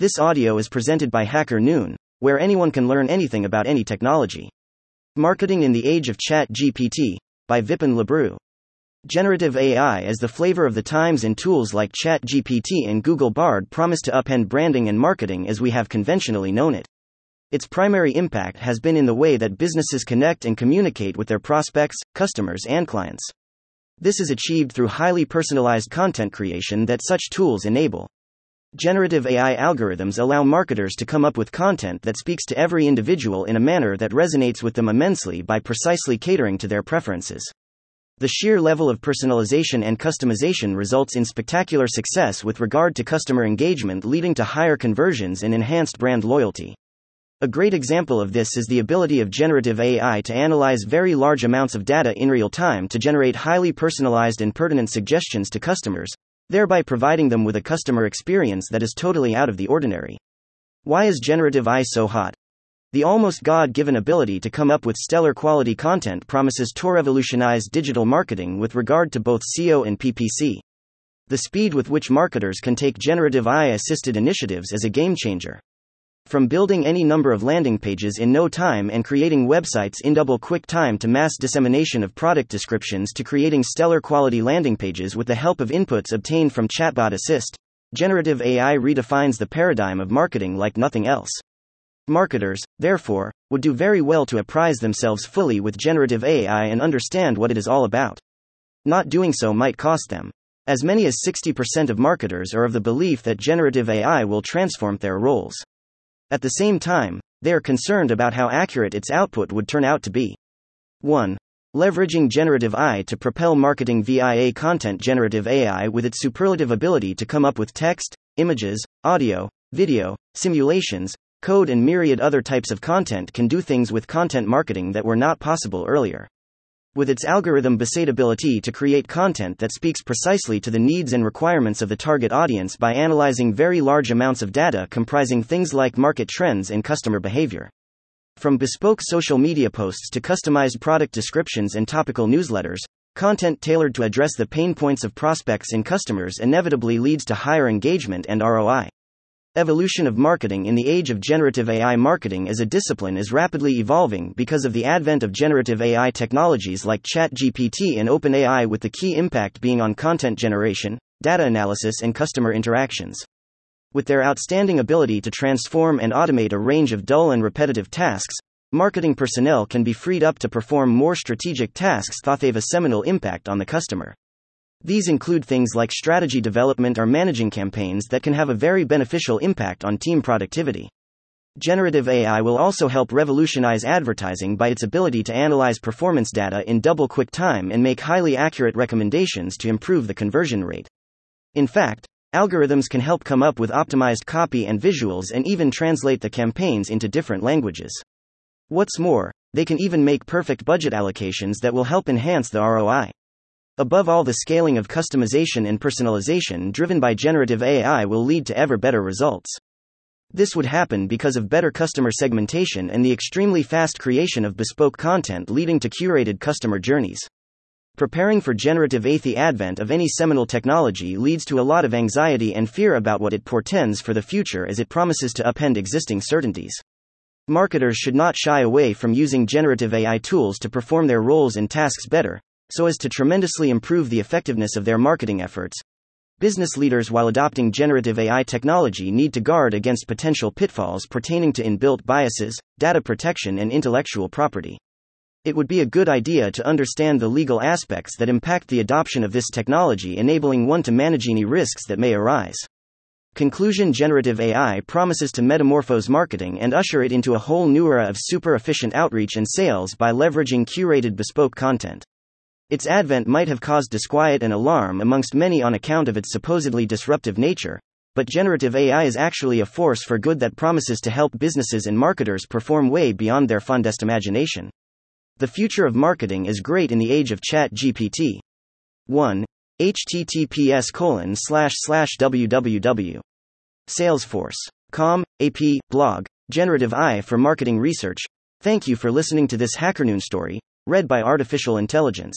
This audio is presented by Hacker Noon, where anyone can learn anything about any technology. Marketing in the Age of Chat GPT, by Vipin Labroo. Generative AI is the flavor of the times and tools like ChatGPT and Google Bard promise to upend branding and marketing as we have conventionally known it. Its primary impact has been in the way that businesses connect and communicate with their prospects, customers, and clients. This is achieved through highly personalized content creation that such tools enable. Generative AI algorithms allow marketers to come up with content that speaks to every individual in a manner that resonates with them immensely by precisely catering to their preferences. The sheer level of personalization and customization results in spectacular success with regard to customer engagement, leading to higher conversions and enhanced brand loyalty. A great example of this is the ability of generative AI to analyze very large amounts of data in real time to generate highly personalized and pertinent suggestions to customers, thereby providing them with a customer experience that is totally out of the ordinary. Why is generative AI so hot? The almost God given ability to come up with stellar quality content promises to revolutionize digital marketing with regard to both SEO and PPC. The speed with which marketers can take generative AI assisted initiatives is a game changer. From building any number of landing pages in no time and creating websites in double quick time to mass dissemination of product descriptions to creating stellar quality landing pages with the help of inputs obtained from Chatbot Assist, generative AI redefines the paradigm of marketing like nothing else. Marketers, therefore, would do very well to apprise themselves fully with generative AI and understand what it is all about. Not doing so might cost them. As many as 60% of marketers are of the belief that generative AI will transform their roles. At the same time, they are concerned about how accurate its output would turn out to be. 1. Leveraging generative AI to propel marketing via content generative AI with its superlative ability to come up with text, images, audio, video, simulations, code, and myriad other types of content can do things with content marketing that were not possible earlier with its algorithm based ability to create content that speaks precisely to the needs and requirements of the target audience by analyzing very large amounts of data comprising things like market trends and customer behavior. From bespoke social media posts to customized product descriptions and topical newsletters, content tailored to address the pain points of prospects and customers inevitably leads to higher engagement and ROI. Evolution of marketing in the age of generative AI marketing as a discipline is rapidly evolving because of the advent of generative AI technologies like ChatGPT and OpenAI, with the key impact being on content generation, data analysis, and customer interactions. With their outstanding ability to transform and automate a range of dull and repetitive tasks, marketing personnel can be freed up to perform more strategic tasks thought they've a seminal impact on the customer. These include things like strategy development or managing campaigns that can have a very beneficial impact on team productivity. Generative AI will also help revolutionize advertising by its ability to analyze performance data in double quick time and make highly accurate recommendations to improve the conversion rate. In fact, algorithms can help come up with optimized copy and visuals and even translate the campaigns into different languages. What's more, they can even make perfect budget allocations that will help enhance the ROI. Above all, the scaling of customization and personalization driven by generative AI will lead to ever better results. This would happen because of better customer segmentation and the extremely fast creation of bespoke content leading to curated customer journeys. Preparing for generative AI, advent of any seminal technology leads to a lot of anxiety and fear about what it portends for the future as it promises to upend existing certainties. Marketers should not shy away from using generative AI tools to perform their roles and tasks better, so as to tremendously improve the effectiveness of their marketing efforts. Business leaders, while adopting generative AI technology, need to guard against potential pitfalls pertaining to inbuilt biases, data protection, and intellectual property. It would be a good idea to understand the legal aspects that impact the adoption of this technology, enabling one to manage any risks that may arise. Conclusion Generative AI promises to metamorphose marketing and usher it into a whole new era of super efficient outreach and sales by leveraging curated bespoke content. Its advent might have caused disquiet and alarm amongst many on account of its supposedly disruptive nature, but generative AI is actually a force for good that promises to help businesses and marketers perform way beyond their fondest imagination. The future of marketing is great in the age of Chat GPT. 1. https colon slash slash www. Salesforce.com, AP, blog, Generative AI for Marketing Research. Thank you for listening to this HackerNoon story, read by Artificial Intelligence.